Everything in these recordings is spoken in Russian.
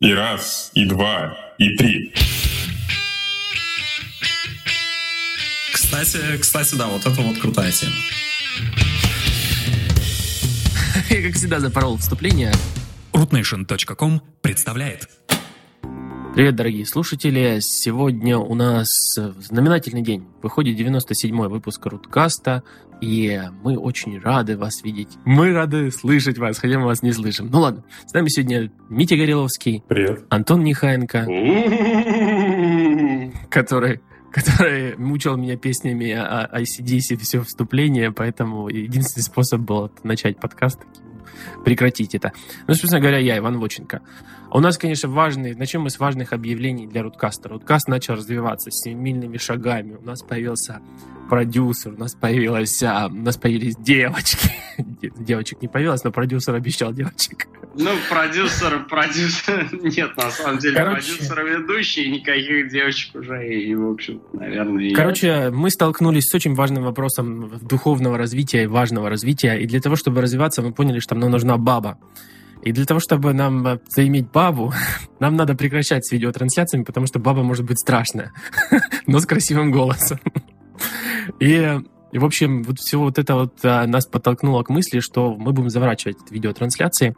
И раз, и два, и три. Кстати, кстати, да, вот это вот крутая тема. Я, как всегда, запорол вступление. rootnation.com представляет. Привет, дорогие слушатели. Сегодня у нас знаменательный день. Выходит 97-й выпуск Руткаста, и мы очень рады вас видеть. Мы рады слышать вас, хотя мы вас не слышим. Ну ладно, с нами сегодня Митя Гореловский, Привет. Антон Нехаенко, который который мучил меня песнями о ICDC все вступление, поэтому единственный способ был начать подкаст прекратить это. Ну, собственно говоря, я, Иван Воченко. У нас, конечно, важный, начнем мы с важных объявлений для Руткаста. Руткаст начал развиваться семимильными шагами. У нас появился продюсер, у нас появилась, а, у нас появились девочки. Девочек не появилось, но продюсер обещал девочек. Ну, продюсер, продюсер, нет, на самом деле, Короче. продюсер ведущий, никаких девочек уже, и, в общем, наверное, и. Короче, мы столкнулись с очень важным вопросом духовного развития и важного развития. И для того, чтобы развиваться, мы поняли, что нам нужна баба. И для того, чтобы нам э, заиметь бабу, нам надо прекращать с видеотрансляциями, потому что баба может быть страшная, но с красивым голосом. И, и в общем, вот все вот это вот а, нас подтолкнуло к мысли, что мы будем заворачивать видеотрансляции.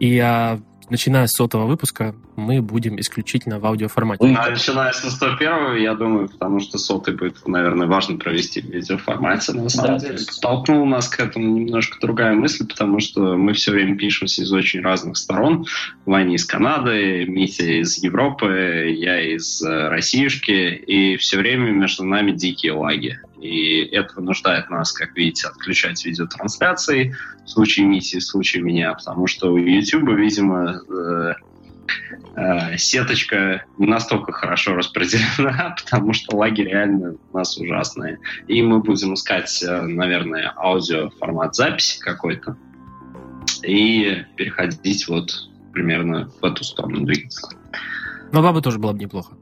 И а, начиная с сотого выпуска мы будем исключительно в аудиоформате. А Начиная со 101 я думаю, потому что сотый будет, наверное, важно провести в видеоформате. На самом Да. деле, столкнула нас к этому немножко другая мысль, потому что мы все время пишемся из очень разных сторон. Ваня из Канады, Митя из Европы, я из э, Россиюшки, и все время между нами дикие лаги. И это вынуждает нас, как видите, отключать видеотрансляции в случае Мити, в случае меня, потому что у YouTube, видимо, э, э, сеточка не настолько хорошо распределена, потому что лаги реально у нас ужасные. И мы будем искать, э, наверное, аудио формат записи какой-то и переходить вот примерно в эту сторону двигаться. Но баба тоже было бы неплохо.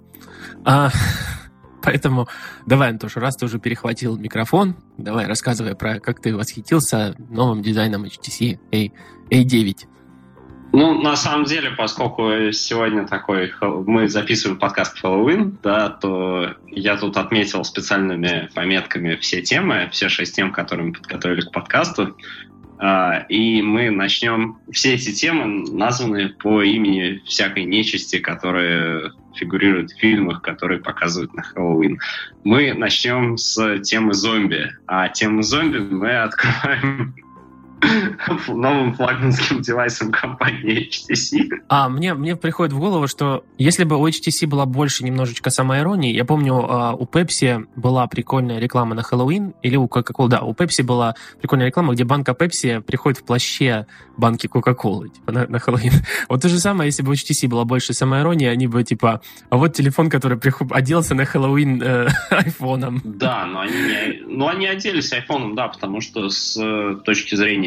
А, поэтому давай, Антоша, раз ты уже перехватил микрофон, давай рассказывай про, как ты восхитился новым дизайном HTC A, A9. Ну, на самом деле, поскольку сегодня такой, мы записываем подкаст Хэллоуин, да, то я тут отметил специальными пометками все темы, все шесть тем, которые мы подготовили к подкасту. А, И мы начнем... Все эти темы названы по имени всякой нечисти, которые фигурируют в фильмах, которые показывают на Хэллоуин. Мы начнем с темы зомби. А тему зомби мы откроем новым флагманским девайсом компании HTC. А мне, мне приходит в голову, что если бы у HTC была больше немножечко самоиронии, я помню, а, у Pepsi была прикольная реклама на Хэллоуин, или у Coca-Cola, да, у Pepsi была прикольная реклама, где банка Pepsi приходит в плаще банки Coca-Cola типа, на, на Хэллоуин. Вот то же самое, если бы у HTC была больше самоиронии, они бы типа, а вот телефон, который приход- оделся на Хэллоуин э, айфоном. Да, но они, но они оделись айфоном, да, потому что с э, точки зрения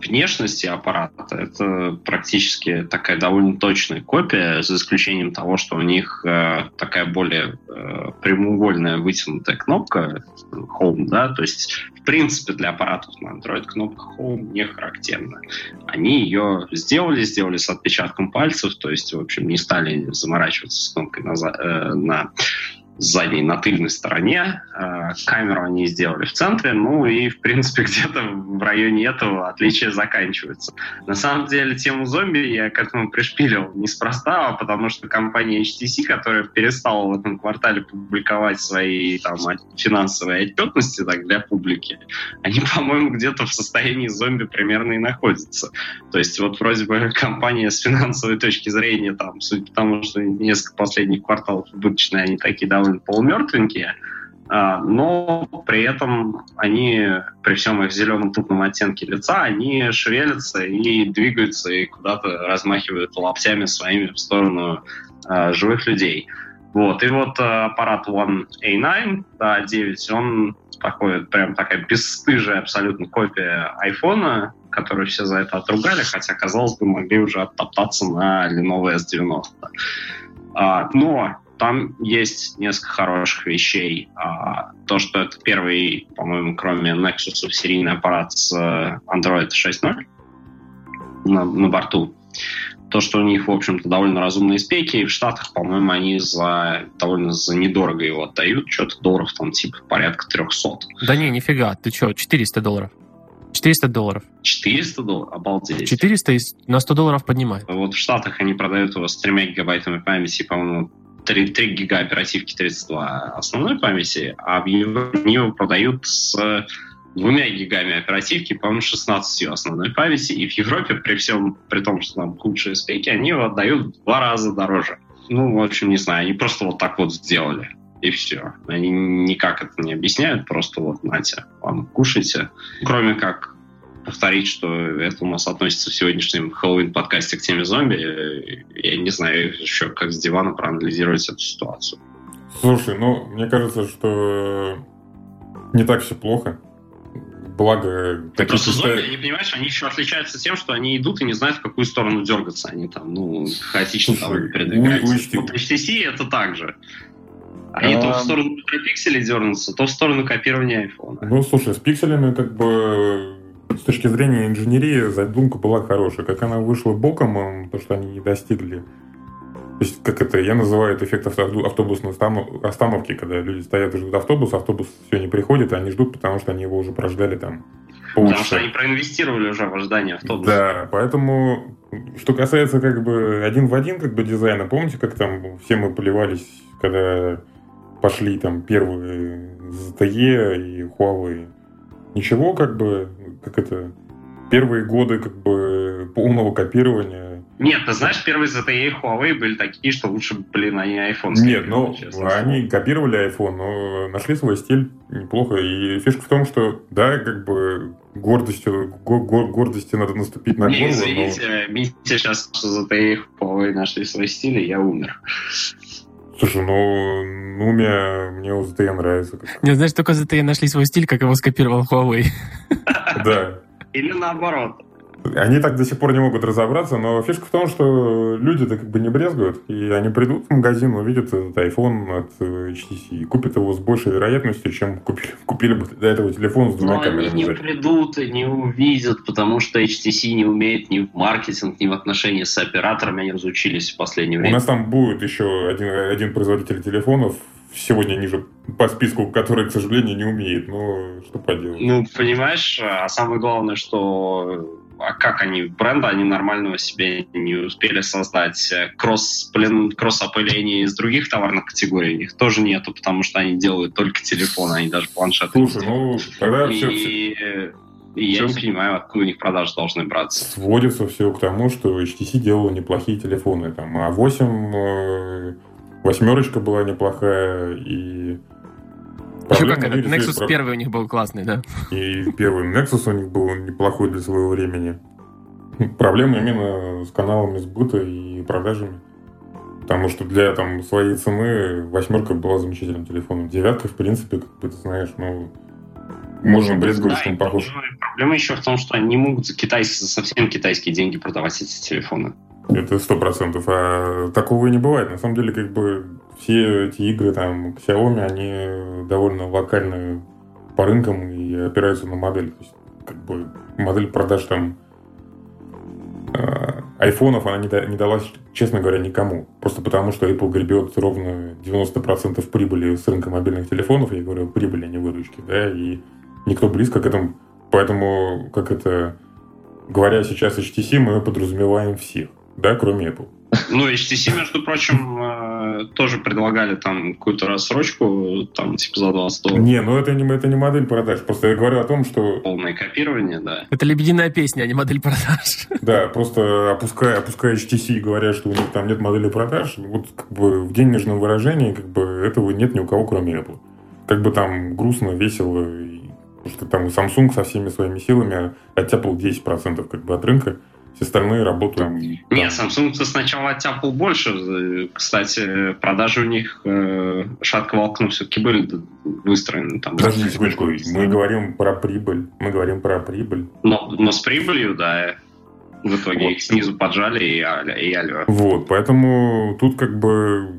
внешности аппарата это практически такая довольно точная копия, за исключением того, что у них э, такая более э, прямоугольная вытянутая кнопка Home, да, то есть в принципе для аппаратов на Android кнопка Home не характерна. Они ее сделали, сделали с отпечатком пальцев, то есть, в общем, не стали заморачиваться с кнопкой на, э, на задней, на тыльной стороне. Э, Камеру они сделали в центре, ну и, в принципе, где-то в районе этого отличия заканчивается. На самом деле, тему зомби я к этому пришпилил неспроста, а потому что компания HTC, которая перестала в этом квартале публиковать свои там, финансовые отчетности так, для публики, они, по-моему, где-то в состоянии зомби примерно и находятся. То есть вот вроде бы компания с финансовой точки зрения, там, судя по тому, что несколько последних кварталов убыточные, они такие довольно полумертвенькие, а, но при этом они, при всем их зеленом тупном оттенке лица, они шевелятся и двигаются, и куда-то размахивают локтями своими в сторону а, живых людей. Вот, и вот а, аппарат One A9, да, 9, он такой, прям такая бесстыжая абсолютно копия айфона, которую все за это отругали, хотя, казалось бы, могли уже оттоптаться на Lenovo S90. А, но там есть несколько хороших вещей. А, то, что это первый, по-моему, кроме Nexus, серийный аппарат с э, Android 6.0 на, на борту. То, что у них, в общем-то, довольно разумные спеки, и в Штатах, по-моему, они за довольно за недорого его отдают, что-то долларов там типа порядка 300. Да не, нифига, ты что, 400 долларов. 400 долларов. 400 долларов? Обалдеть. 400 на 100 долларов поднимают. Вот в Штатах они продают его с 3 гигабайтами памяти, по-моему, 3, 3 гига оперативки 32 основной памяти, а в Европе продают с двумя гигами оперативки, по-моему, 16 основной памяти, и в Европе, при всем, при том, что там худшие спеки, они его отдают в два раза дороже. Ну, в общем, не знаю, они просто вот так вот сделали, и все. Они никак это не объясняют, просто вот, нате, вам кушайте. Кроме как повторить, что это у нас относится в сегодняшнем Хэллоуин-подкасте к теме зомби. Я не знаю еще, как с дивана проанализировать эту ситуацию. Слушай, ну, мне кажется, что не так все плохо благо... Так просто зомби, они, понимаешь, они еще отличаются тем, что они идут и не знают, в какую сторону дергаться. Они там, ну, хаотично там передвигаются. Вот HTC это так же. Они а... то в сторону микропикселей дернутся, то в сторону копирования iPhone. Ну, слушай, с пикселями как бы с точки зрения инженерии задумка была хорошая. Как она вышла боком, то, что они не достигли то есть, как это, я называю это эффект автобусной остановки, когда люди стоят и ждут автобус, автобус все не приходит, и они ждут, потому что они его уже прождали там полчаса. Потому что они проинвестировали уже в ожидание автобуса. Да, поэтому, что касается как бы один в один как бы дизайна, помните, как там все мы поливались, когда пошли там первые ZTE и Huawei? Ничего, как бы, как это, первые годы как бы полного копирования нет, ты знаешь, первые ZTE Huawei были такие, что лучше, блин, они iPhone Нет, ну, они копировали iPhone, но нашли свой стиль неплохо. И фишка в том, что, да, как бы гордостью, гор, гордости надо наступить на голову. Не, извините, но... Митя сейчас ZTE и Huawei нашли свой стиль, и я умер. Слушай, ну, Нумия мне у ZTE нравится. Не, знаешь, только ZTE нашли свой стиль, как его скопировал Huawei. Да. Или наоборот. Они так до сих пор не могут разобраться, но фишка в том, что люди-то как бы не брезгуют, и они придут в магазин, увидят этот iPhone от HTC и купят его с большей вероятностью, чем купили, купили бы до этого телефон с двумя но камерами. они не придут и не увидят, потому что HTC не умеет ни в маркетинг, ни в отношении с операторами, они разучились в последнее время. У нас там будет еще один, один производитель телефонов, сегодня ниже по списку, который, к сожалению, не умеет. Но что поделать. Ну, понимаешь, а самое главное, что а как они, бренда они нормального себе не успели создать. Кросс, блин, кросс-опыление из других товарных категорий у них тоже нету, потому что они делают только телефоны, они даже планшеты Слушай, ну, тогда и, все, все... И я все не понимаю, откуда у них продажи должны браться. Сводится все к тому, что HTC делала неплохие телефоны. Там А8, э, восьмерочка была неплохая, и еще как этот Nexus про... первый у них был классный, да? И первый Nexus у них был неплохой для своего времени. Проблема именно с каналами сбыта и продажами. Потому что для там, своей цены восьмерка была замечательным телефоном. Девятка, в принципе, как бы ты знаешь, ну, можно брезговать, да, что он похож. Проблема еще в том, что они не могут за, за совсем китайские деньги продавать эти телефоны. Это сто процентов. А такого и не бывает. На самом деле, как бы все эти игры там Xiaomi, они довольно локальные по рынкам и опираются на модель. То есть, как бы модель продаж там э, айфонов она не, не далась, честно говоря, никому. Просто потому, что Apple гребет ровно 90% прибыли с рынка мобильных телефонов, я говорю прибыли, а не выручки, да, и никто близко к этому. Поэтому, как это, говоря сейчас HTC, мы подразумеваем всех да, кроме Apple. Ну, HTC, между прочим, э, тоже предлагали там какую-то рассрочку, там, типа, за 20 долларов. Не, ну это не, это не модель продаж. Просто я говорю о том, что... Полное копирование, да. Это лебединая песня, а не модель продаж. Да, просто опуская, опуская HTC и говоря, что у них там нет модели продаж, вот как бы в денежном выражении как бы этого нет ни у кого, кроме Apple. Как бы там грустно, весело, потому что там Samsung со всеми своими силами оттяпал 10% как бы от рынка. Все остальные работают... Нет, Samsung сначала оттяпал больше. Кстати, продажи у них э, шатко волкна все-таки были выстроены. Там, Подожди секундочку, мы говорим про прибыль. Мы говорим про прибыль. Но, но с прибылью, да, в итоге вот. их снизу поджали и, и алё. Вот, поэтому тут как бы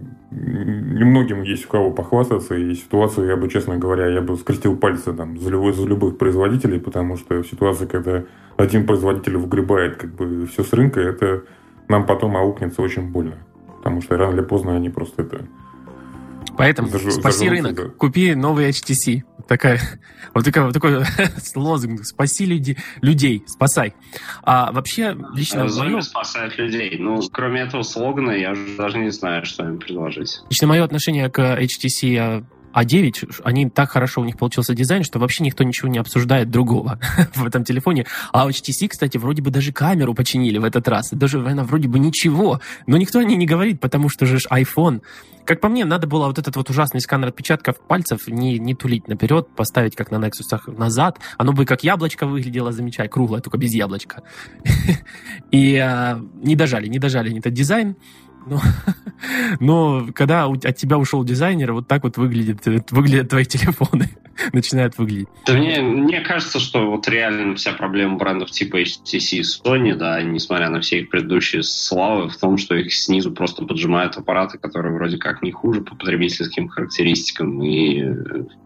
немногим есть у кого похвастаться, и ситуацию, я бы, честно говоря, я бы скрестил пальцы там, за, любой, за любых производителей, потому что ситуация, когда один производитель выгребает как бы все с рынка, это нам потом аукнется очень больно. Потому что рано или поздно они просто это... Поэтому Зажу, спаси рынок, да. купи новый HTC. Такая, вот, такая, вот такой лозунг. Спаси люди, людей, спасай. А вообще, лично Зоми мое... спасает людей. Ну, кроме этого слогана, я даже не знаю, что им предложить. Лично мое отношение к HTC а9, они так хорошо у них получился дизайн, что вообще никто ничего не обсуждает другого в этом телефоне. А HTC, кстати, вроде бы даже камеру починили в этот раз. Даже она вроде бы ничего. Но никто о ней не говорит, потому что же iPhone. Как по мне, надо было вот этот вот ужасный сканер отпечатков пальцев не, не тулить наперед, поставить как на Nexus назад. Оно бы как яблочко выглядело замечательно, круглое, только без яблочка. И а, не дожали, не дожали этот дизайн. Но, но когда от тебя ушел дизайнер, вот так вот выглядит, выглядят твои телефоны. начинают выглядеть. Да мне, мне кажется, что вот реально вся проблема брендов типа HTC и Sony, да, несмотря на все их предыдущие славы, в том, что их снизу просто поджимают аппараты, которые вроде как не хуже по потребительским характеристикам, и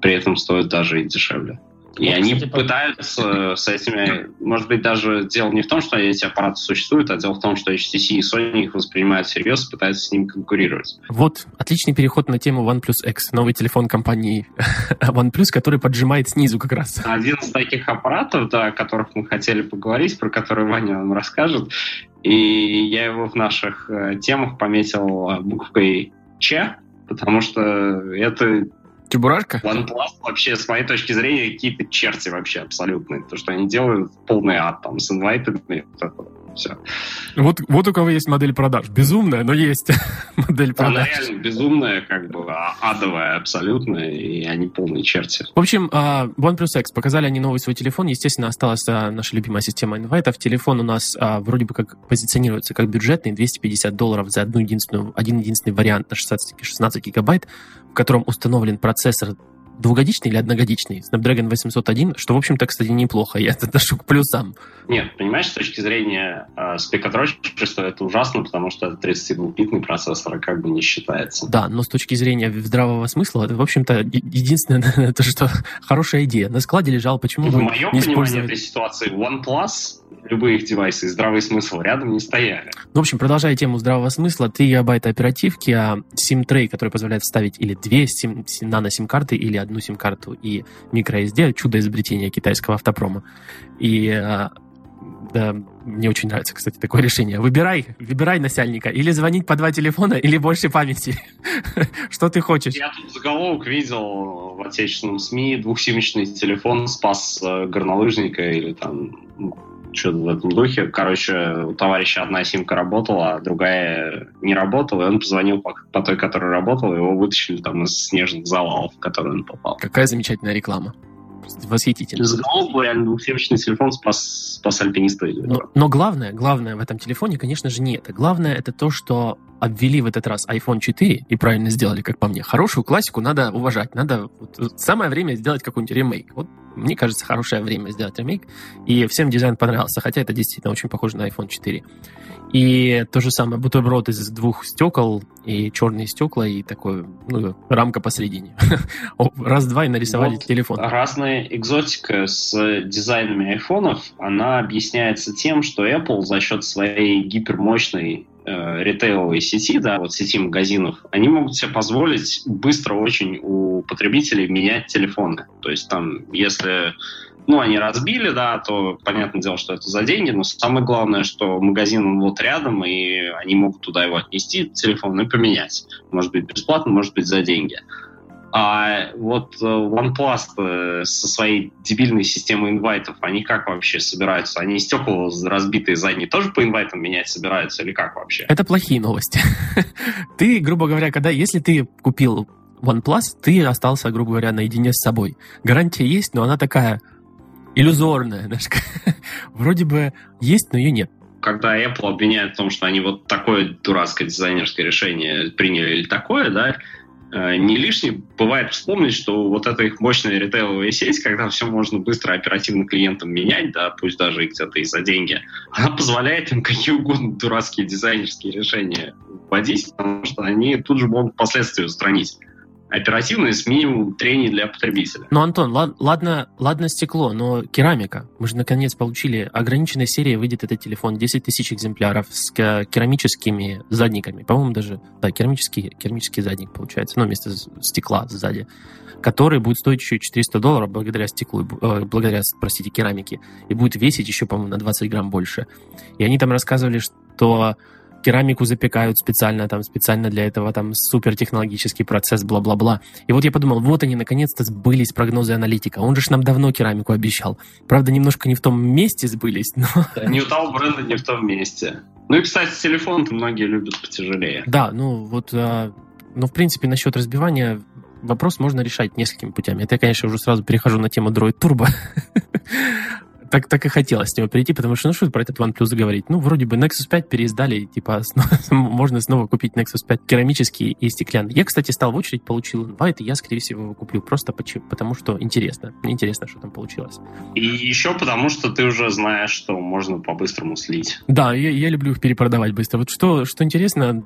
при этом стоят даже и дешевле. И вот, они кстати, пытаются с этими, может быть, даже дело не в том, что эти аппараты существуют, а дело в том, что HTC и Sony их воспринимают всерьез, пытаются с ними конкурировать. Вот отличный переход на тему OnePlus X, новый телефон компании OnePlus, который поджимает снизу как раз. Один из таких аппаратов, да, о которых мы хотели поговорить, про который Ваня вам расскажет, и я его в наших э, темах пометил э, буквой Ч, потому что это Чебурашка? OnePlus вообще, с моей точки зрения, какие-то черти вообще абсолютные. То, что они делают, полный ад там с инвайтами. Вот все. Вот, вот у кого есть модель продаж. Безумная, но есть модель продаж. Она реально безумная, как бы а, адовая абсолютно, и они полные черти. В общем, а, OnePlus X показали они новый свой телефон. Естественно, осталась а, наша любимая система инвайтов. Телефон у нас вроде бы как позиционируется как бюджетный, 250 долларов за одну единственную, один единственный вариант на 16, 16 гигабайт, в котором установлен процессор двухгодичный или одногодичный Snapdragon 801, что, в общем-то, кстати, неплохо. Я отношу к плюсам. Нет, понимаешь, с точки зрения э, спекотрочества это ужасно, потому что это 32-битный процессор как бы не считается. Да, но с точки зрения здравого смысла, это, в общем-то, единственное, то, что хорошая идея. На складе лежал, почему В моем понимании этой ситуации OnePlus любые их девайсы здравый смысл рядом не стояли. Ну, в общем, продолжая тему здравого смысла, 3 гигабайта оперативки, а SIM-трей, который позволяет вставить или две SIM, нано-сим-карты, или одну сим-карту и microSD, чудо изобретения китайского автопрома. И а, да, мне очень нравится, кстати, такое решение. Выбирай, выбирай насяльника. Или звонить по два телефона, или больше памяти. Что ты хочешь? Я тут заголовок видел в отечественном СМИ. Двухсимочный телефон спас э, горнолыжника или там что-то в этом духе. Короче, у товарища одна симка работала, а другая не работала, и он позвонил по, по той, которая работала, его вытащили там из снежных завалов, в которые он попал. Какая замечательная реклама. Восхитительно. Заголовок был реально двухсемечный телефон спас, спас альпиниста. Но, но главное, главное в этом телефоне, конечно же, не это. Главное это то, что обвели в этот раз iPhone 4 и правильно сделали, как по мне. Хорошую классику надо уважать. Надо вот, самое время сделать какой-нибудь ремейк. Вот мне кажется, хорошее время сделать ремейк. И всем дизайн понравился, хотя это действительно очень похоже на iPhone 4. И то же самое, бутерброд из двух стекол, и черные стекла, и такой, ну, рамка посередине. Раз-два и нарисовали вот телефон. Экзотика с дизайнами айфонов, она объясняется тем, что Apple за счет своей гипермощной э, ритейловой сети, да, вот сети магазинов, они могут себе позволить быстро очень у потребителей менять телефоны. То есть там, если ну, они разбили, да, то понятное дело, что это за деньги, но самое главное, что магазин вот рядом, и они могут туда его отнести, телефон, и поменять. Может быть, бесплатно, может быть, за деньги. А вот э, OnePlus э, со своей дебильной системой инвайтов, они как вообще собираются? Они стекла разбитые задние тоже по инвайтам менять собираются или как вообще? Это плохие новости. ты, грубо говоря, когда, если ты купил OnePlus, ты остался, грубо говоря, наедине с собой. Гарантия есть, но она такая иллюзорная. Знаешь, вроде бы есть, но ее нет. Когда Apple обвиняет в том, что они вот такое дурацкое дизайнерское решение приняли или такое, да, не лишне бывает вспомнить, что вот эта их мощная ритейловая сеть, когда все можно быстро оперативно клиентам менять, да, пусть даже и где-то и за деньги, она позволяет им какие угодно дурацкие дизайнерские решения вводить, потому что они тут же могут последствия устранить. Оперативной с минимумом трений для потребителя. Ну, Антон, лад, ладно, ладно стекло, но керамика. Мы же наконец получили ограниченной серии выйдет этот телефон, 10 тысяч экземпляров с керамическими задниками. По-моему, даже, да, керамический, керамический задник получается, ну, вместо стекла сзади который будет стоить еще 400 долларов благодаря стеклу, э, благодаря, простите, керамике, и будет весить еще, по-моему, на 20 грамм больше. И они там рассказывали, что керамику запекают специально, там, специально для этого, там, супертехнологический процесс, бла-бла-бла. И вот я подумал, вот они, наконец-то сбылись прогнозы аналитика. Он же нам давно керамику обещал. Правда, немножко не в том месте сбылись, но... Того бренда, не в том месте. Ну и, кстати, телефон-то многие любят потяжелее. Да, ну вот, а, ну, в принципе, насчет разбивания вопрос можно решать несколькими путями. Это я, конечно, уже сразу перехожу на тему Droid Turbo. так, так и хотелось с него перейти, потому что, ну, что про этот OnePlus говорить? Ну, вроде бы Nexus 5 переиздали, типа, можно снова купить Nexus 5 керамический и стеклянный. Я, кстати, стал в очередь, получил инвайт, и я, скорее всего, его куплю просто потому что интересно. Мне интересно, что там получилось. И еще потому, что ты уже знаешь, что можно по-быстрому слить. Да, я, я люблю их перепродавать быстро. Вот что, что интересно,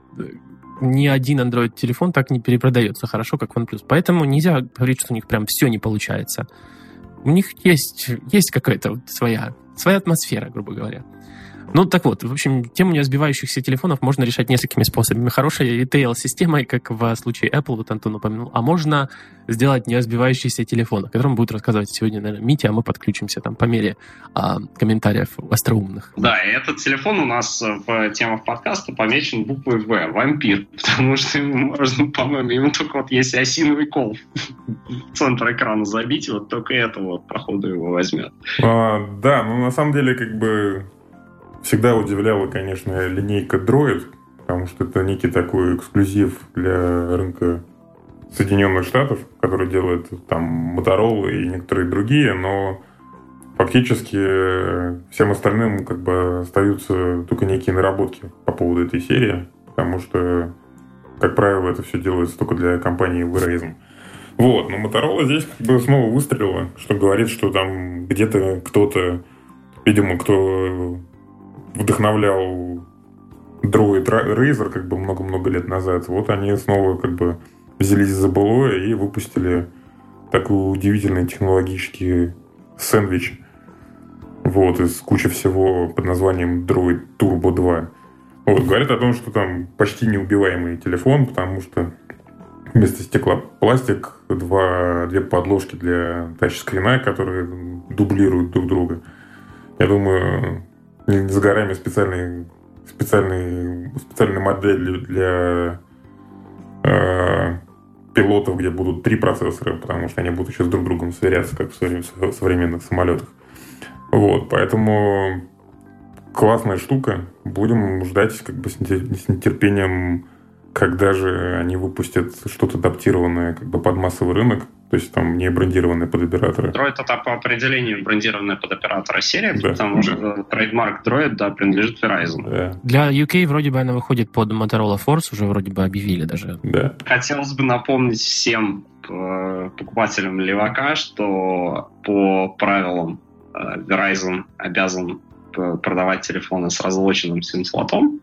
ни один Android-телефон так не перепродается хорошо, как OnePlus. Поэтому нельзя говорить, что у них прям все не получается у них есть, есть какая-то вот своя, своя атмосфера, грубо говоря. Ну, так вот, в общем, тему неразбивающихся телефонов можно решать несколькими способами. Хорошая retail-система, как в случае Apple, вот Антон упомянул, а можно сделать неразбивающийся телефон, о котором будет рассказывать сегодня, наверное, Митя, а мы подключимся там по мере а, комментариев остроумных. Да, и этот телефон у нас в темах подкаста помечен буквой В, вампир, потому что ему можно, по-моему, ему только вот если осиновый кол в центр экрана забить, вот только это вот, походу, его возьмет. А, да, ну на самом деле, как бы Всегда удивляла, конечно, линейка Droid, потому что это некий такой эксклюзив для рынка Соединенных Штатов, который делает там Motorola и некоторые другие, но фактически всем остальным как бы остаются только некие наработки по поводу этой серии, потому что, как правило, это все делается только для компании Verizon. Вот, но Motorola здесь как бы снова выстрелила, что говорит, что там где-то кто-то, видимо, кто вдохновлял Droid Razer как бы много-много лет назад. Вот они снова как бы взялись за былое и выпустили такой удивительный технологический сэндвич вот, из кучи всего под названием Droid Turbo 2. Вот, говорят о том, что там почти неубиваемый телефон, потому что вместо стекла пластик, два, две подложки для тачскрина, которые дублируют друг друга. Я думаю, за горами специальный, специальный, специальная модель для э, пилотов, где будут три процессора, потому что они будут еще с друг другом сверяться, как в современных самолетах. Вот, поэтому классная штука. Будем ждать как бы с нетерпением когда же они выпустят что-то адаптированное как бы под массовый рынок, то есть там не брендированные под операторы. Droid это по определению брендированная под оператора серия, да. потому что трейдмарк Droid, да, принадлежит Verizon. Да. Для UK вроде бы она выходит под Motorola Force, уже вроде бы объявили даже. Да. Хотелось бы напомнить всем э, покупателям левака, что по правилам э, Verizon обязан продавать телефоны с разлоченным сим-слотом,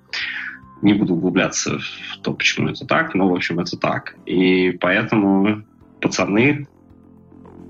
не буду углубляться в то, почему это так, но, в общем, это так. И поэтому, пацаны,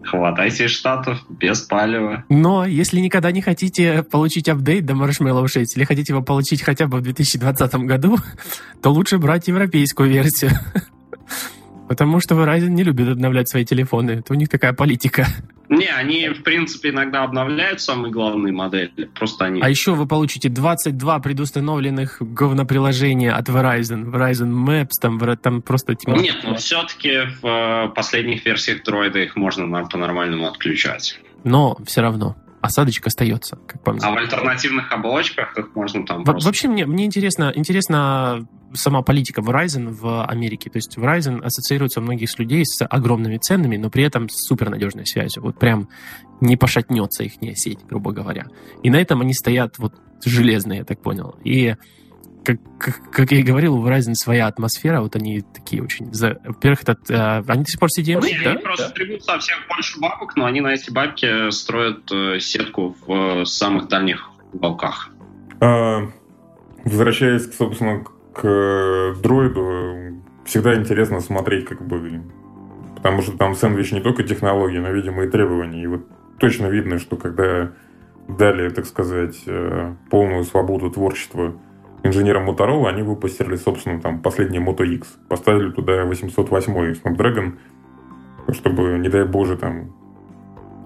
хватайте Штатов без палева. Но если никогда не хотите получить апдейт до Marshmallow 6 или хотите его получить хотя бы в 2020 году, то лучше брать европейскую версию. Потому что Verizon не любит обновлять свои телефоны. Это у них такая политика. Не, они, в принципе, иногда обновляют самые главные модели. Просто они... А еще вы получите 22 предустановленных говноприложения от Verizon. Verizon Maps, там, там просто тьма. Нет, но все-таки в э, последних версиях дроида их можно по-нормальному отключать. Но все равно осадочек остается, как по мне. А в альтернативных оболочках их можно там Во- просто... Вообще мне, мне интересно, интересно сама политика Verizon в Америке. То есть Verizon ассоциируется у многих людей с огромными ценами, но при этом с супернадежной связью. Вот прям не пошатнется их сеть, грубо говоря. И на этом они стоят вот железные, я так понял. И как, как, как я и говорил, у Verizon своя атмосфера, вот они такие очень... За... Во-первых, это, э, они до сих пор CDMA, Нет, да? Они просто да? требуют совсем больше бабок, но они на эти бабки строят э, сетку в самых дальних уголках. А, возвращаясь, собственно, к дроиду, всегда интересно смотреть как бы потому что там сэндвич не только технологии, но, видимо, и требования. И вот точно видно, что когда дали, так сказать, э, полную свободу творчества инженерам Motorola, они выпустили, собственно, там последний Moto X. Поставили туда 808 Snapdragon, чтобы, не дай боже, там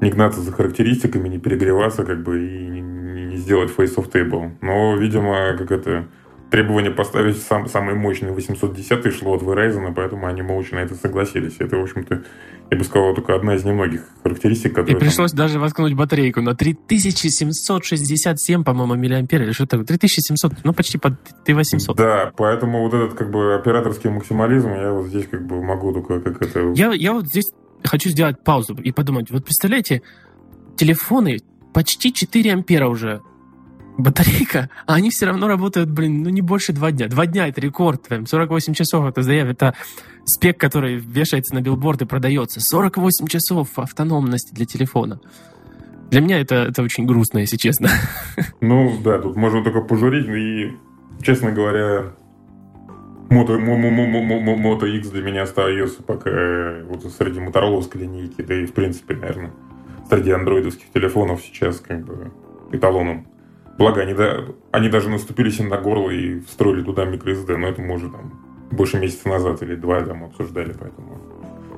не гнаться за характеристиками, не перегреваться, как бы, и не, сделать face of table. Но, видимо, как это требование поставить сам, самый мощный 810 шло от Verizon, поэтому они молча на это согласились. Это, в общем-то, я бы сказал, только одна из немногих характеристик, которые... И пришлось там... даже воткнуть батарейку на 3767, по-моему, миллиампер, или что такое? 3700, ну, почти под 3800. Да, поэтому вот этот, как бы, операторский максимализм, я вот здесь, как бы, могу только как это... Я, я вот здесь хочу сделать паузу и подумать. Вот представляете, телефоны почти 4 ампера уже батарейка, а они все равно работают, блин, ну не больше два дня. Два дня это рекорд, прям 48 часов это заявь, это спек, который вешается на билборд и продается. 48 часов автономности для телефона. Для меня это, это очень грустно, если честно. Ну да, тут можно только пожурить, и, честно говоря, Moto, Moto X для меня остается пока э, вот среди мотороловской линейки, да и в принципе, наверное, среди андроидовских телефонов сейчас как бы эталоном. Благо, они, да, они даже наступили себе на горло и встроили туда microSD, но это мы уже там больше месяца назад или два там обсуждали, поэтому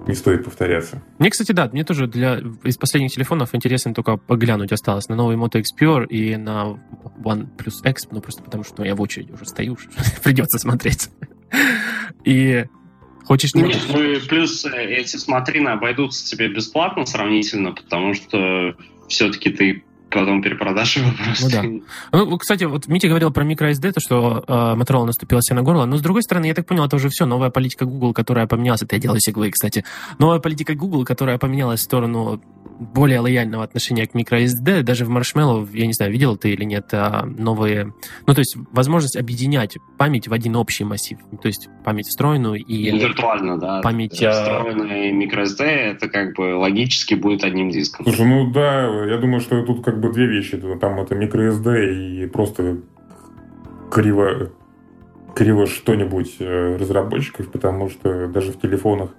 не стоит повторяться. Мне, кстати, да, мне тоже для из последних телефонов интересно только поглянуть осталось на новый Moto X Pure и на OnePlus X, ну просто потому что я в очереди уже стою, придется смотреть. И Хочешь не Нет, ну и плюс э, эти смотрины обойдутся тебе бесплатно сравнительно, потому что все-таки ты потом перепродашь его просто. Ну, да. ну, кстати, вот Митя говорил про microSD, то, что э, Motorola наступила себе на горло, но с другой стороны, я так понял, это уже все, новая политика Google, которая поменялась, это я делаю сегвей, кстати, новая политика Google, которая поменялась в сторону более лояльного отношения к microSD, даже в Marshmallow, я не знаю, видел ты или нет, а, новые, ну, то есть возможность объединять память в один общий массив, то есть память встроенную и... Виртуально, да. Память... А, встроенная microSD, это как бы логически будет одним диском. Слушай, ну да, я думаю, что тут как бы две вещи. Там это microSD и просто криво, криво что-нибудь э, разработчиков, потому что даже в телефонах,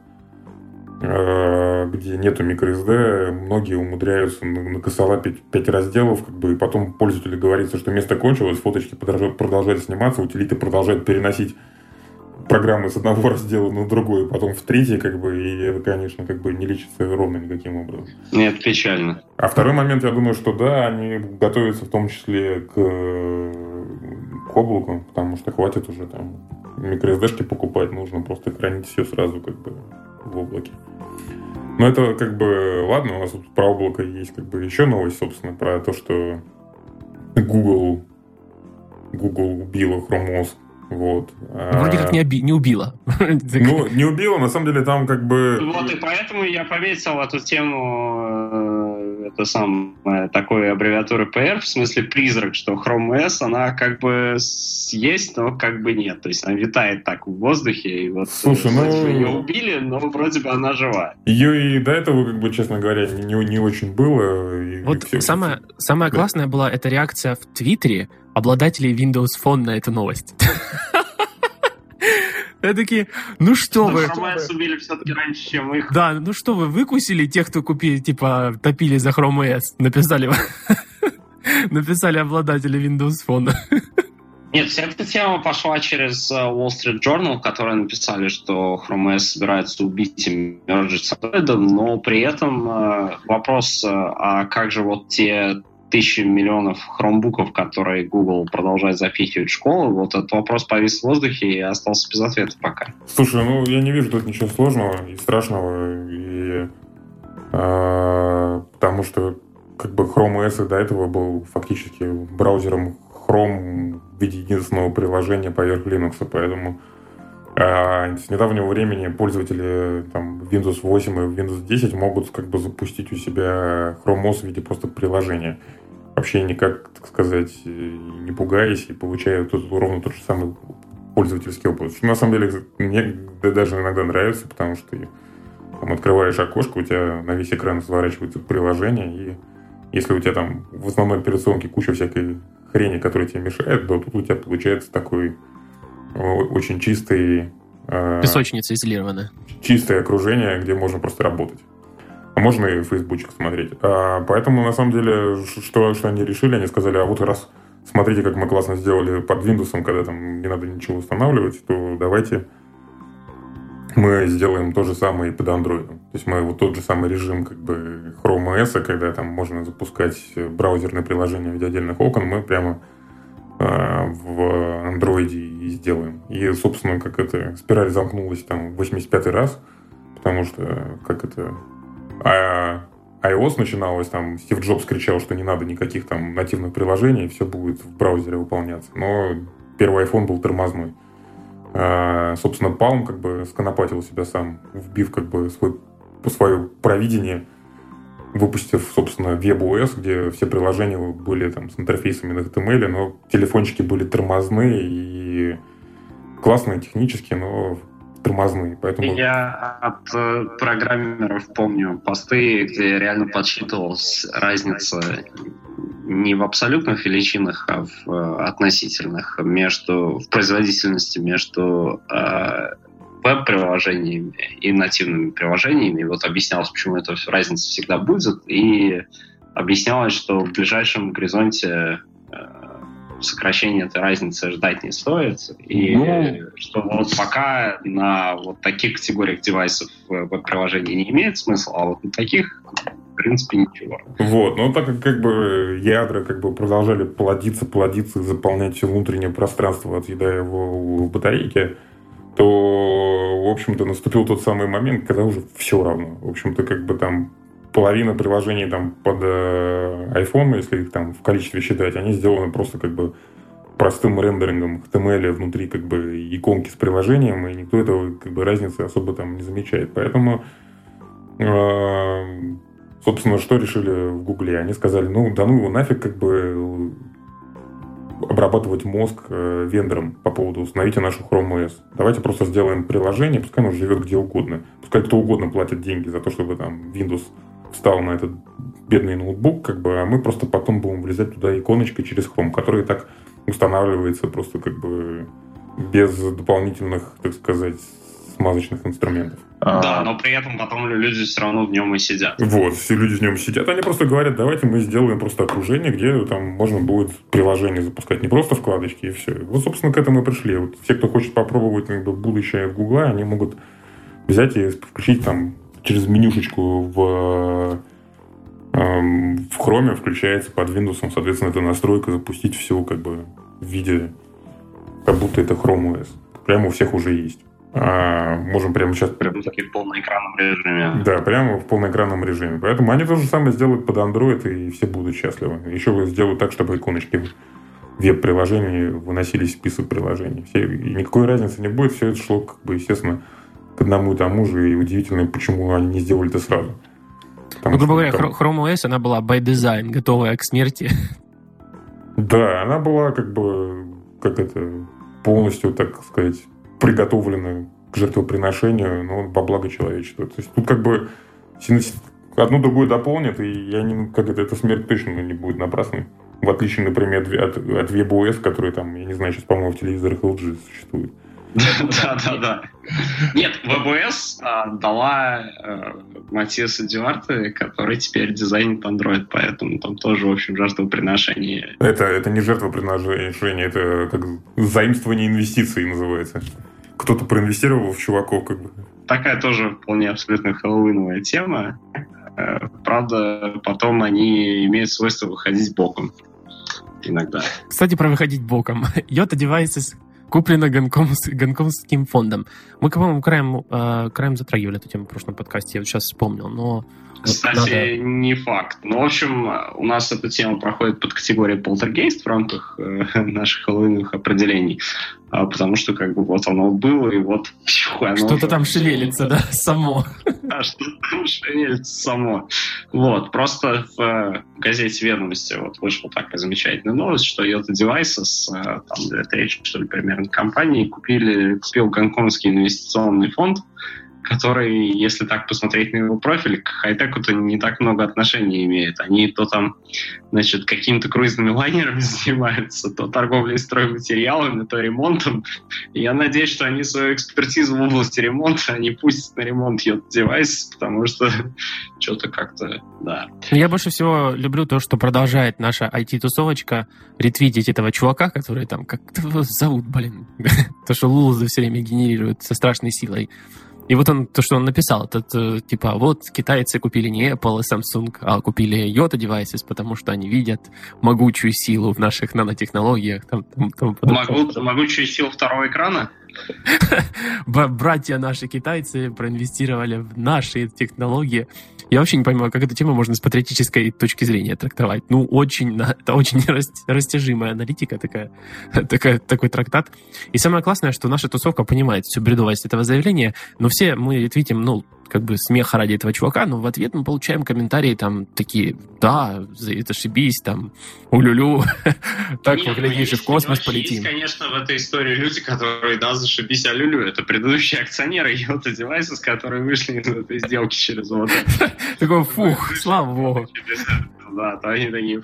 э, где нету microSD, многие умудряются накосолапить 5 разделов, как бы, и потом пользователю говорится, что место кончилось, фоточки продолжают сниматься, утилиты продолжают переносить программы с одного раздела на другой, потом в третий, как бы, и это, конечно, как бы не лечится ровно никаким образом. Нет, печально. А второй момент, я думаю, что да, они готовятся в том числе к, к облаку, потому что хватит уже там microSD покупать, нужно просто хранить все сразу как бы в облаке. Но это как бы, ладно, у нас тут про облако есть как бы еще новость, собственно, про то, что Google Google убила Chrome OS вот. Вроде как не, оби- не убила. Ну, не убила, на самом деле там как бы... Вот и поэтому я пометил эту тему, это самое, такой аббревиатуры PR, в смысле призрак, что Chrome OS, она как бы есть, но как бы нет. То есть она витает так в воздухе, и вот Слушай, ну... ее убили, но вроде бы она жива. Ее и до этого, как бы, честно говоря, не, не очень было. И вот все, самое, самое да. классное была эта реакция в Твиттере, обладателей Windows Phone на эту новость. Я такие, ну что вы... Chrome убили все-таки раньше, чем их. Да, ну что вы, выкусили тех, кто купили, типа, топили за Chrome OS, написали, написали обладатели Windows Phone. Нет, вся эта тема пошла через э, Wall Street Journal, которые написали, что Chrome OS собирается убить и мержить с Android, но при этом э, вопрос, э, а как же вот те тысячи миллионов хромбуков, которые Google продолжает запихивать в школу, вот этот вопрос повис в воздухе и остался без ответа пока. Слушай, ну я не вижу тут ничего сложного и страшного, и, э, потому что как бы Chrome OS до этого был фактически браузером Chrome в виде единственного приложения поверх Linux, поэтому а с недавнего времени пользователи там, Windows 8 и Windows 10 могут как бы запустить у себя Chrome OS в виде просто приложения вообще никак, так сказать, не пугаясь и получая тут ровно тот же самый пользовательский опыт. Что на самом деле мне даже иногда нравится, потому что там, открываешь окошко, у тебя на весь экран сворачивается приложение, и если у тебя там в основной операционке куча всякой хрени, которая тебе мешает, то тут у тебя получается такой очень чистый Э, Песочница изолированная. Чистое окружение, где можно просто работать. А можно и фейсбучик смотреть. А, поэтому, на самом деле, что, что они решили, они сказали, а вот раз смотрите, как мы классно сделали под Windows, когда там не надо ничего устанавливать, то давайте мы сделаем то же самое и под Android. То есть мы вот тот же самый режим как бы Chrome OS, когда там можно запускать браузерные приложения в виде отдельных окон, мы прямо э, в Android и сделаем. И, собственно, как это спираль замкнулась там 85 раз, потому что как это а iOS начиналось, там Стив Джобс кричал, что не надо никаких там нативных приложений, все будет в браузере выполняться. Но первый iPhone был тормозной. А, собственно, Palm как бы сконопатил себя сам, вбив как бы свой, свое провидение, выпустив, собственно, WebOS, где все приложения были там с интерфейсами на HTML, но телефончики были тормозные и классные технически, но тормозные. Поэтому... Я от э, программеров помню посты, где реально подсчитывалась разница не в абсолютных величинах, а в э, относительных между в производительности между э, веб-приложениями и нативными приложениями. И вот объяснялось, почему эта разница всегда будет, и объяснялось, что в ближайшем горизонте э, сокращения этой разницы ждать не стоит. И ну... что вот пока на вот таких категориях девайсов веб-приложений не имеет смысла, а вот на таких в принципе, ничего. Вот, но так как, как бы ядра как бы продолжали плодиться, плодиться, заполнять все внутреннее пространство, отъедая его в батарейке, то, в общем-то, наступил тот самый момент, когда уже все равно. В общем-то, как бы там половина приложений там под э, iPhone, если их там в количестве считать, они сделаны просто как бы простым рендерингом HTML внутри как бы иконки с приложением, и никто этого как бы разницы особо там не замечает. Поэтому, э, собственно, что решили в Гугле? Они сказали, ну, да ну его нафиг как бы обрабатывать мозг э, вендорам по поводу установите нашу Chrome OS. Давайте просто сделаем приложение, пускай оно живет где угодно. Пускай кто угодно платит деньги за то, чтобы там Windows встал на этот бедный ноутбук, как бы, а мы просто потом будем влезать туда иконочкой через Chrome, которая так устанавливается просто как бы без дополнительных, так сказать, смазочных инструментов. Да, но при этом потом люди все равно в нем и сидят. Вот, все люди в нем сидят. Они просто говорят, давайте мы сделаем просто окружение, где там можно будет приложение запускать, не просто вкладочки и все. Вот, собственно, к этому и пришли. Вот все, кто хочет попробовать как бы, будущее Гугла, они могут взять и включить там через менюшечку в, эм, в Chrome включается под Windows, соответственно, эта настройка запустить все как бы в виде, как будто это Chrome OS. Прямо у всех уже есть. А, можем прямо сейчас... Прямо таки в полноэкранном режиме. Да, прямо в полноэкранном режиме. Поэтому они то же самое сделают под Android, и все будут счастливы. Еще сделают так, чтобы иконочки веб-приложений выносились в список приложений. Все, и никакой разницы не будет. Все это шло, как бы, естественно, к одному и тому же, и удивительно, почему они не сделали это сразу. Потому ну, грубо говоря, там... Chrome OS, она была by design, готовая к смерти. Да, она была как бы, как это, полностью, так сказать, приготовлена к жертвоприношению, но во благо человечества. То есть тут как бы одну другую дополнит, и я не, как это, эта смерть точно не будет напрасной. В отличие, например, от, от WebOS, который там, я не знаю, сейчас, по-моему, в телевизорах LG существует. Да, да, да. Нет, ВБС а, дала э, Матиаса Дюарте, который теперь дизайнит Android, поэтому там тоже, в общем, жертвоприношение. Это, это не жертвоприношение, это как заимствование инвестиций называется. Кто-то проинвестировал в чуваков, как бы. Такая тоже вполне абсолютно хэллоуиновая тема. Э, правда, потом они имеют свойство выходить боком иногда. Кстати, про выходить боком. Yota Devices Гонконгс, Гонконгским фондом. Мы, по-моему, краем, э, краем затрагивали эту тему в прошлом подкасте, я вот сейчас вспомнил, но кстати, надо... не факт. Ну, в общем, у нас эта тема проходит под категорией полтергейст в рамках э, наших хэллоуиновых определений. А, потому что как бы вот оно было, и вот Что-то там шевелится, да, само. Да, что-то там шевелится само. Вот, просто в э, газете «Ведомости» вот вышла такая замечательная новость, что Yota Devices, э, там, это речь, что ли, примерно, компании, купили, купил гонконгский инвестиционный фонд, который, если так посмотреть на его профиль, к хай-теку-то не так много отношений имеет. Они то там, значит, какими-то круизными лайнерами занимаются, то торговлей стройматериалами, то ремонтом. Я надеюсь, что они свою экспертизу в области ремонта, они пустят на ремонт ее девайс, потому что что-то как-то, да. Я больше всего люблю то, что продолжает наша IT-тусовочка ретвитить этого чувака, который там, как его зовут, блин, то, что Лулузы все время генерирует со страшной силой. И вот он, то, что он написал, это э, типа, вот китайцы купили не Apple и Samsung, а купили Yota Devices, потому что они видят могучую силу в наших нанотехнологиях. Там, там, там, Могу, могучую силу второго экрана? Братья наши китайцы проинвестировали в наши технологии. Я вообще не понимаю, как эту тему можно с патриотической точки зрения трактовать. Ну, очень, это очень растяжимая аналитика такая, такая, такой трактат. И самое классное, что наша тусовка понимает всю бредовость этого заявления, но все мы видим, ну, как бы смеха ради этого чувака, но в ответ мы получаем комментарии там такие, да, это шибись, там, улюлю, так поглядишь и в космос полетим. Есть, конечно, в этой истории люди, которые, да, зашибись, а люлю, это предыдущие акционеры Йота Девайсис, которые вышли из этой сделки через вот Такой, фух, слава богу. Да, то они такие,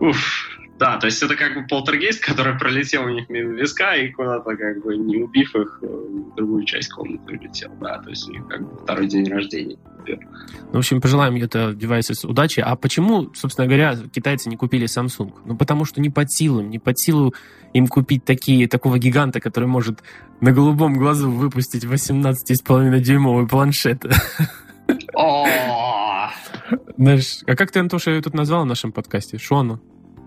уф, да, то есть это как бы полтергейст, который пролетел у них мимо виска и куда-то как бы не убив их, э, в другую часть комнаты улетел. Да, то есть у них как бы второй день рождения. Ну, в общем, пожелаем это Devices удачи. А почему, собственно говоря, китайцы не купили Samsung? Ну, потому что не под силу, не под силу им купить такие, такого гиганта, который может на голубом глазу выпустить 18,5-дюймовый планшет. Знаешь, а как ты, Антоша, ее тут назвал в нашем подкасте? Шону?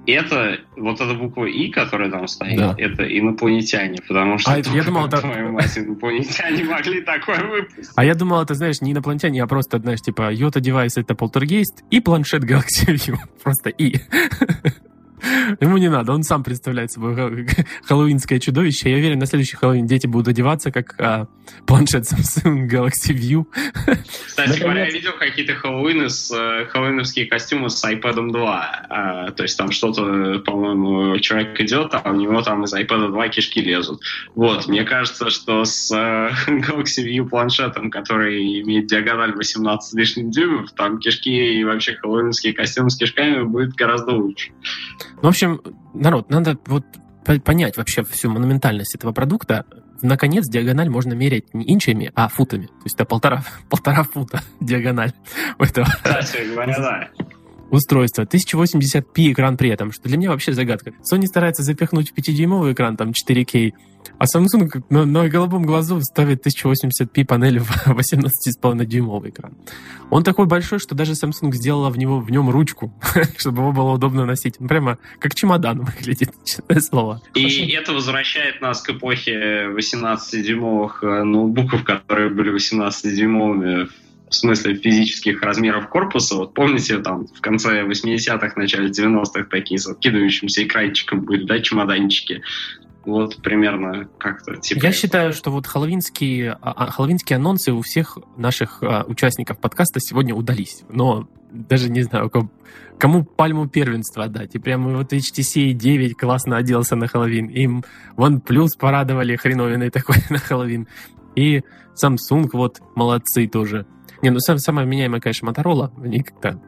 Это, вот эта буква И, которая там стоит, да. это инопланетяне, потому что, а, это, я думал, это... твою мать, инопланетяне могли такое выпустить. А я думал, это, знаешь, не инопланетяне, а просто, знаешь, типа, Йота девайс это полтергейст и планшет Galaxy View. Просто И. Ему не надо, он сам представляет собой хэллоуинское чудовище. Я уверен, на следующий Хэллоуин дети будут одеваться, как а, планшет Samsung Galaxy View. Кстати говоря, я видел какие-то Хэллоуины с э, хэллоуиновские костюмы с iPad 2. А, то есть там что-то, по-моему, человек идет, а у него там из iPad 2 кишки лезут. Вот, мне кажется, что с э, Galaxy View планшетом, который имеет диагональ 18 лишним дюймов, там кишки и вообще хэллоуинские костюмы с кишками будет гораздо лучше. Ну, в общем, народ, надо вот понять вообще всю монументальность этого продукта. Наконец, диагональ можно мерять не инчами, а футами. То есть это полтора, полтора фута диагональ у этого. Кстати говоря, да устройство. 1080p экран при этом, что для меня вообще загадка. Sony старается запихнуть в 5-дюймовый экран, там 4K, а Samsung на, на голубом глазу ставит 1080p панель в 18,5-дюймовый экран. Он такой большой, что даже Samsung сделала в, него, в нем ручку, чтобы его было удобно носить. Прямо как чемодан выглядит, честное слово. И это возвращает нас к эпохе 18-дюймовых э, ноутбуков, которые были 18-дюймовыми в смысле физических размеров корпуса. Вот помните, там в конце 80-х, начале 90-х такие с откидывающимся экранчиком были, да, чемоданчики. Вот примерно как-то типа. Я считаю, что вот хэллоуинские, а, а, хэллоуинские анонсы у всех наших а, участников подкаста сегодня удались. Но даже не знаю, кому, кому пальму первенства отдать. И прямо вот HTC 9 классно оделся на Хэллоуин. Им OnePlus порадовали хреновиной такой на Хэллоуин. И Samsung вот молодцы тоже. Не, ну сам, самая меняемая, конечно, Motorola. Они как-то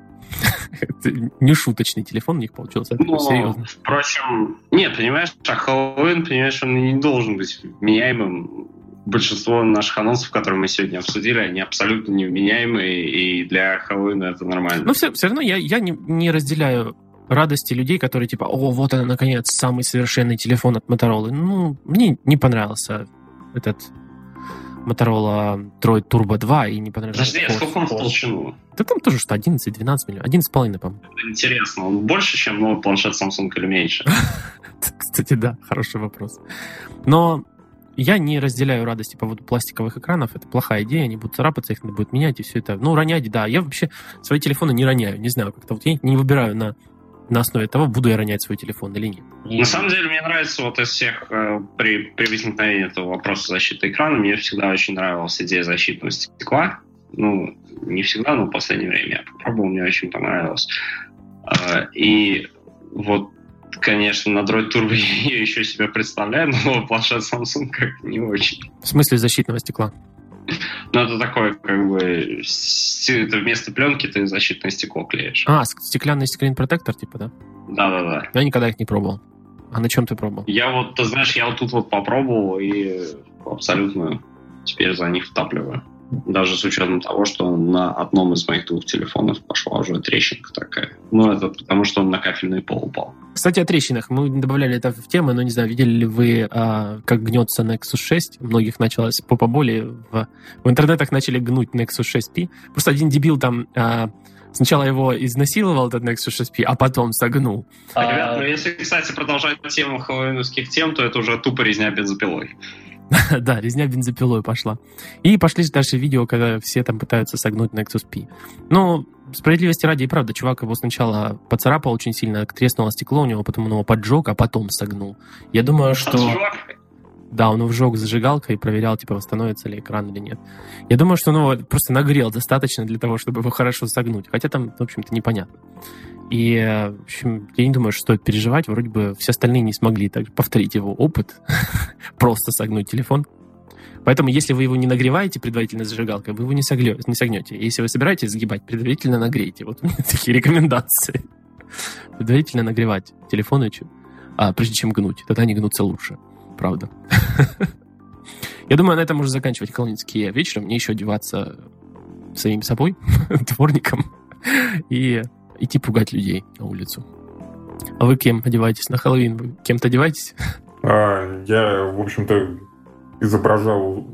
не шуточный телефон у них получился. Ну, серьезно. Впрочем, нет, понимаешь, а Хэллоуин, понимаешь, он не должен быть меняемым. Большинство наших анонсов, которые мы сегодня обсудили, они абсолютно невменяемые, и для Хэллоуина это нормально. Но все, все равно я, я не, не разделяю радости людей, которые типа, о, вот он, наконец, самый совершенный телефон от Motorola. Ну, мне не понравился этот Motorola Droid Turbo 2 и не понравилось. Подожди, а сколько он в толщину? Да там тоже что, 11-12 миллионов. 11,5, по-моему. Интересно, он больше, чем новый планшет Samsung или меньше? Кстати, да, хороший вопрос. Но я не разделяю радости по поводу пластиковых экранов. Это плохая идея, они будут царапаться, их надо будет менять, и все это. Ну, ронять, да. Я вообще свои телефоны не роняю, не знаю, как-то вот я не выбираю на на основе того, буду я ронять свой телефон или нет. На самом деле, мне нравится вот из всех, э, при, при возникновении этого вопроса защиты экрана, мне всегда очень нравилась идея защитного стекла. Ну, не всегда, но в последнее время я попробовал, мне очень понравилось. Э, и вот конечно, на Droid Turbo я еще себя представляю, но планшет Samsung как не очень. В смысле защитного стекла? Ну, это такое, как бы, это вместо пленки ты защитное стекло клеишь. А, стеклянный скрин-протектор, типа, да? Да-да-да. Я никогда их не пробовал. А на чем ты пробовал? Я вот, ты знаешь, я вот тут вот попробовал и абсолютно теперь за них втапливаю. Даже с учетом того, что на одном из моих двух телефонов пошла уже трещинка такая. Ну, это потому, что он на кафельный пол упал. Кстати, о трещинах. Мы добавляли это в тему, но не знаю, видели ли вы, а, как гнется Nexus 6? Многих началось по поболи. В, в интернетах начали гнуть Nexus 6P. Просто один дебил там а, сначала его изнасиловал, этот Nexus 6P, а потом согнул. А, ребят, ну если, кстати, продолжать тему хэллоуиновских тем, то это уже тупо резня бензопилой. да, резня бензопилой пошла. И пошли дальше видео, когда все там пытаются согнуть Nexus P. Ну, справедливости ради, и правда, чувак его сначала поцарапал очень сильно, треснуло стекло у него, потом он его поджег, а потом согнул. Я думаю, что... Да, он вжег зажигалкой и проверял, типа, восстановится ли экран или нет. Я думаю, что он его просто нагрел достаточно для того, чтобы его хорошо согнуть. Хотя там, в общем-то, непонятно. И, в общем, я не думаю, что стоит переживать. Вроде бы все остальные не смогли так повторить его опыт, просто согнуть телефон. Поэтому, если вы его не нагреваете предварительно зажигалкой, вы его не, соглё, не согнете. Если вы собираетесь сгибать, предварительно нагрейте. Вот у меня такие рекомендации. Предварительно нагревать телефоны, а, прежде чем гнуть. Тогда они гнутся лучше. Правда. Я думаю, на этом можно заканчивать колонинские вечером. Мне еще одеваться самим собой, дворником. И идти пугать людей на улицу. А вы кем одеваетесь на Хэллоуин? Вы кем-то одеваетесь? А, я, в общем-то, изображал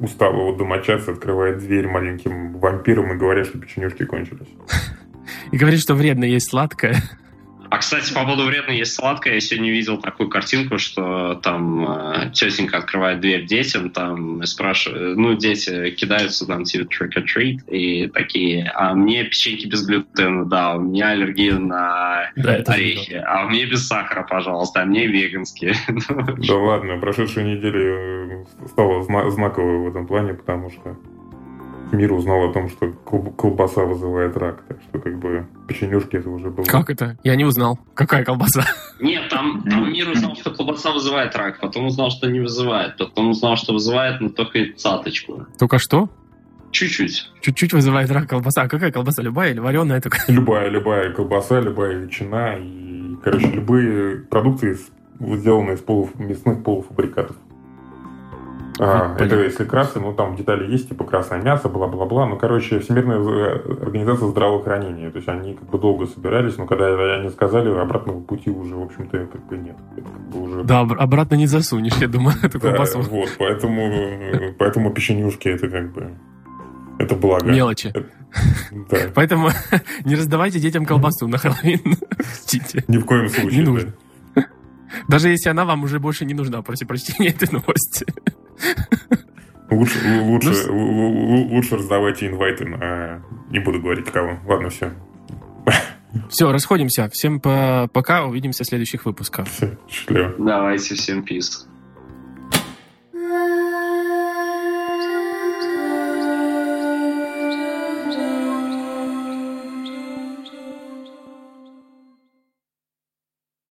усталого домочадца, открывает дверь маленьким вампиром и говорит, что печенюшки кончились. И говорит, что вредно есть сладкое. А, кстати, по поводу вредно есть сладкое, я сегодня видел такую картинку, что там э, тетенька открывает дверь детям, там спрашивают, ну, дети кидаются там типа trick or treat, и такие, а мне печеньки без глютена, да, у меня аллергия на да, орехи, а мне без сахара, пожалуйста, а мне веганские. Да ладно, прошедшая неделя стала знаковой в этом плане, потому что мир узнал о том, что колбаса вызывает рак. Так что, как бы, печенюшки это уже было. Как это? Я не узнал. Какая колбаса? Нет, там, там мир узнал, что колбаса вызывает рак, потом узнал, что не вызывает, потом узнал, что вызывает, но только цаточку. Только что? Чуть-чуть. Чуть-чуть вызывает рак колбаса. А какая колбаса? Любая или вареная только? Любая, любая колбаса, любая ветчина и, короче, любые продукты, сделанные из полуф... мясных полуфабрикатов. А, это если красный, ну там детали есть, типа красное мясо, бла-бла-бла. Ну, короче, Всемирная организация здравоохранения. То есть они как бы долго собирались, но когда они сказали, обратного пути уже, в общем-то, как бы нет. Это как бы уже... Да, обратно не засунешь, я думаю, эту да, колбасу. Вот, поэтому, поэтому печенюшки это как бы... Это благо. Мелочи. Да. Поэтому не раздавайте детям колбасу на Хэллоуин. Ни в коем случае. Не нужно. Даже если она вам уже больше не нужна после прочтения этой новости. Лучше, лучше, ну, лучше раздавайте инвайты на... Не буду говорить кого. Ладно, все. Все, расходимся. Всем пока. Увидимся в следующих выпусках. Все, счастливо. Давайте, всем пиз.